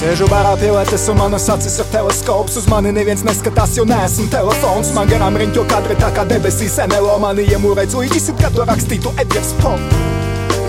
Sēžu barā pielētas un manas acis ir teleskops Uz mani neviens neskatās, jo neesmu telefons Man garām riņķo kadri tā kā debesīs NLO Mani iemūrēdz līģis, it kā to rakstītu Edgars Pop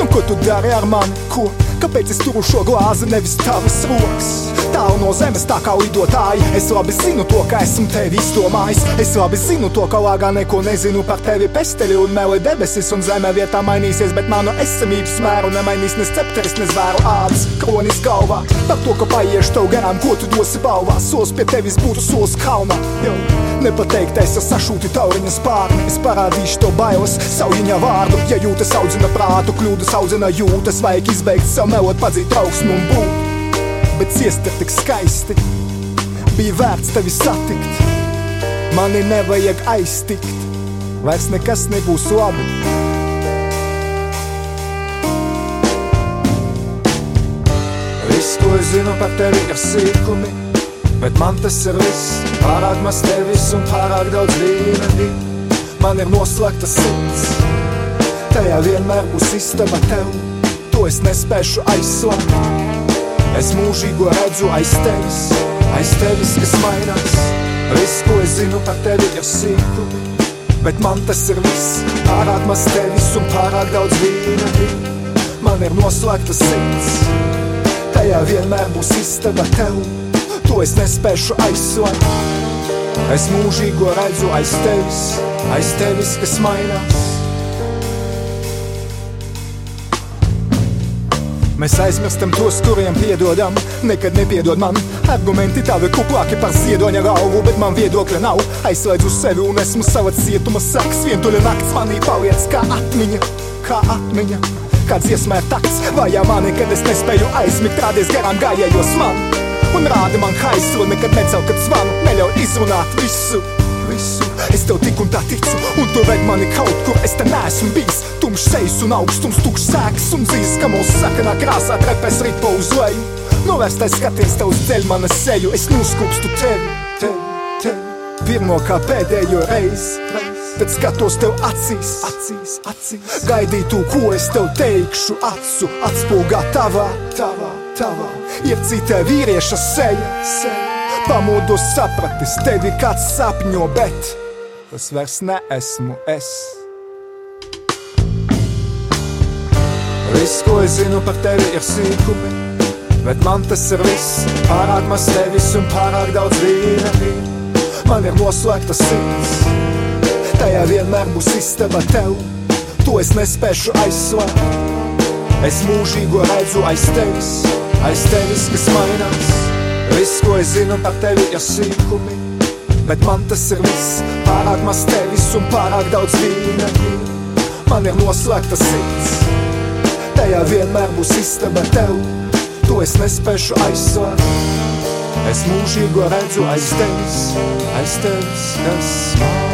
Nu ko tu dari ar mani? Ko? Kāpēc es turu šo glāzi, nevis tavas rokas? Tālu no zemes, tā kā lidotāji Es labi zinu to, ka esmu tevi izdomājis Es labi zinu to, ka lāgā neko nezinu par tevi Pesteli un meli debesis un zeme vietā mainīsies Bet manu esamības mēru nemainīs ne cepteris, ne zvēru ādas Kronis galvā par to, ka paiešu tev garām Ko tu dosi balvā? Sols pie tevis būtu sols kalnā jo. Nepateiktais ar sašūti tauriņa spārni. Es parādīšu tev bailes, saujiņa vārdu. Ja jūtas audzina prātu, kļūdas audzina jūtas. Vajag izbeigt savu melot, padzīt trauksmu un būt. Bet ciest ir tik skaisti. Bija vērts tevi satikt. Mani nevajag aiztikt. Vairs nekas nebūs labi. Viss, ko es zinu par tevi, ir sīkumi Bet man tas ir viss. Pārāk maz tevis un pārāk daudz vīna Man ir noslēgta sirds. Tajā vienmēr būs istaba tev. To es nespēšu aizslēgt. Es mūžīgo redzu aiz tevis. Aiz tevis, kas mainās. Viss, ko es zinu par tevi, ir sīkumi. Bet man tas ir viss. Pārāk maz tevis un pārāk daudz vīna Man ir noslēgta sirds. Tajā vienmēr būs istaba tev To es nespēšu aizslēgt Es mūžīgo redzu aiz tevis Aiz tevis, kas mainās Mēs aizmirstam tos, kuriem piedodam, nekad nepiedod man. Argumenti tavi kuplāki par ziedoņa galvu, bet man viedokļa nav. Aizslēdzu sevi un esmu savā cietuma saks. Vientuļa nakts manī paliec kā atmiņa, kā atmiņa. Kā dziesmē takts, vajā mani, kad es nespēju aizmigt, rādies garām gājējos man. Un rādi man haislu, nekad necel, kad zvanu, neļauj izrunāt visu visu. Es tev tik un tā ticu, un tu vedi mani kaut kur. Es te neesmu bijis. Tumšs sejas un augstums, tukšs sēks un dzīves, ka mūsu sakanā krāsā trepēs ripo uz leju. Novērstais skaties tev uz ceļu mana seju, es noskūpstu tevi, tevi, tevi. Pirmo kā pēdējo reizi, tad skatos tev acīs, acīs, acīs. Gaidītu, ko es tev teikšu, acu atspūgā tavā, tavā, tavā. Ir cita vīrieša seja. Pamodu sapratis, tevi kāds sapņo, bet tas vairs neesmu es. Viss, ko es zinu par tevi, ir sīkumi, bet man tas ir viss. Pārāk maz tevis un pārāk daudz vīna. Man ir noslēgta sirds, tajā vienmēr būs istaba tev. To es nespēšu aizslēgt. Es mūžīgo redzu aiz tevis, aiz tevis, kas mainās. Viss, ko es zinu par tevi, ir sīkumi, bet man tas ir viss. Pārāk maz tevis un pārāk daudz vīna. Man ir noslēgta sirds, tajā vienmēr būs istaba tev. To es nespēšu aizslēgt. Es mūžīgo redzu aiz tevis, aiz tevis, kas man.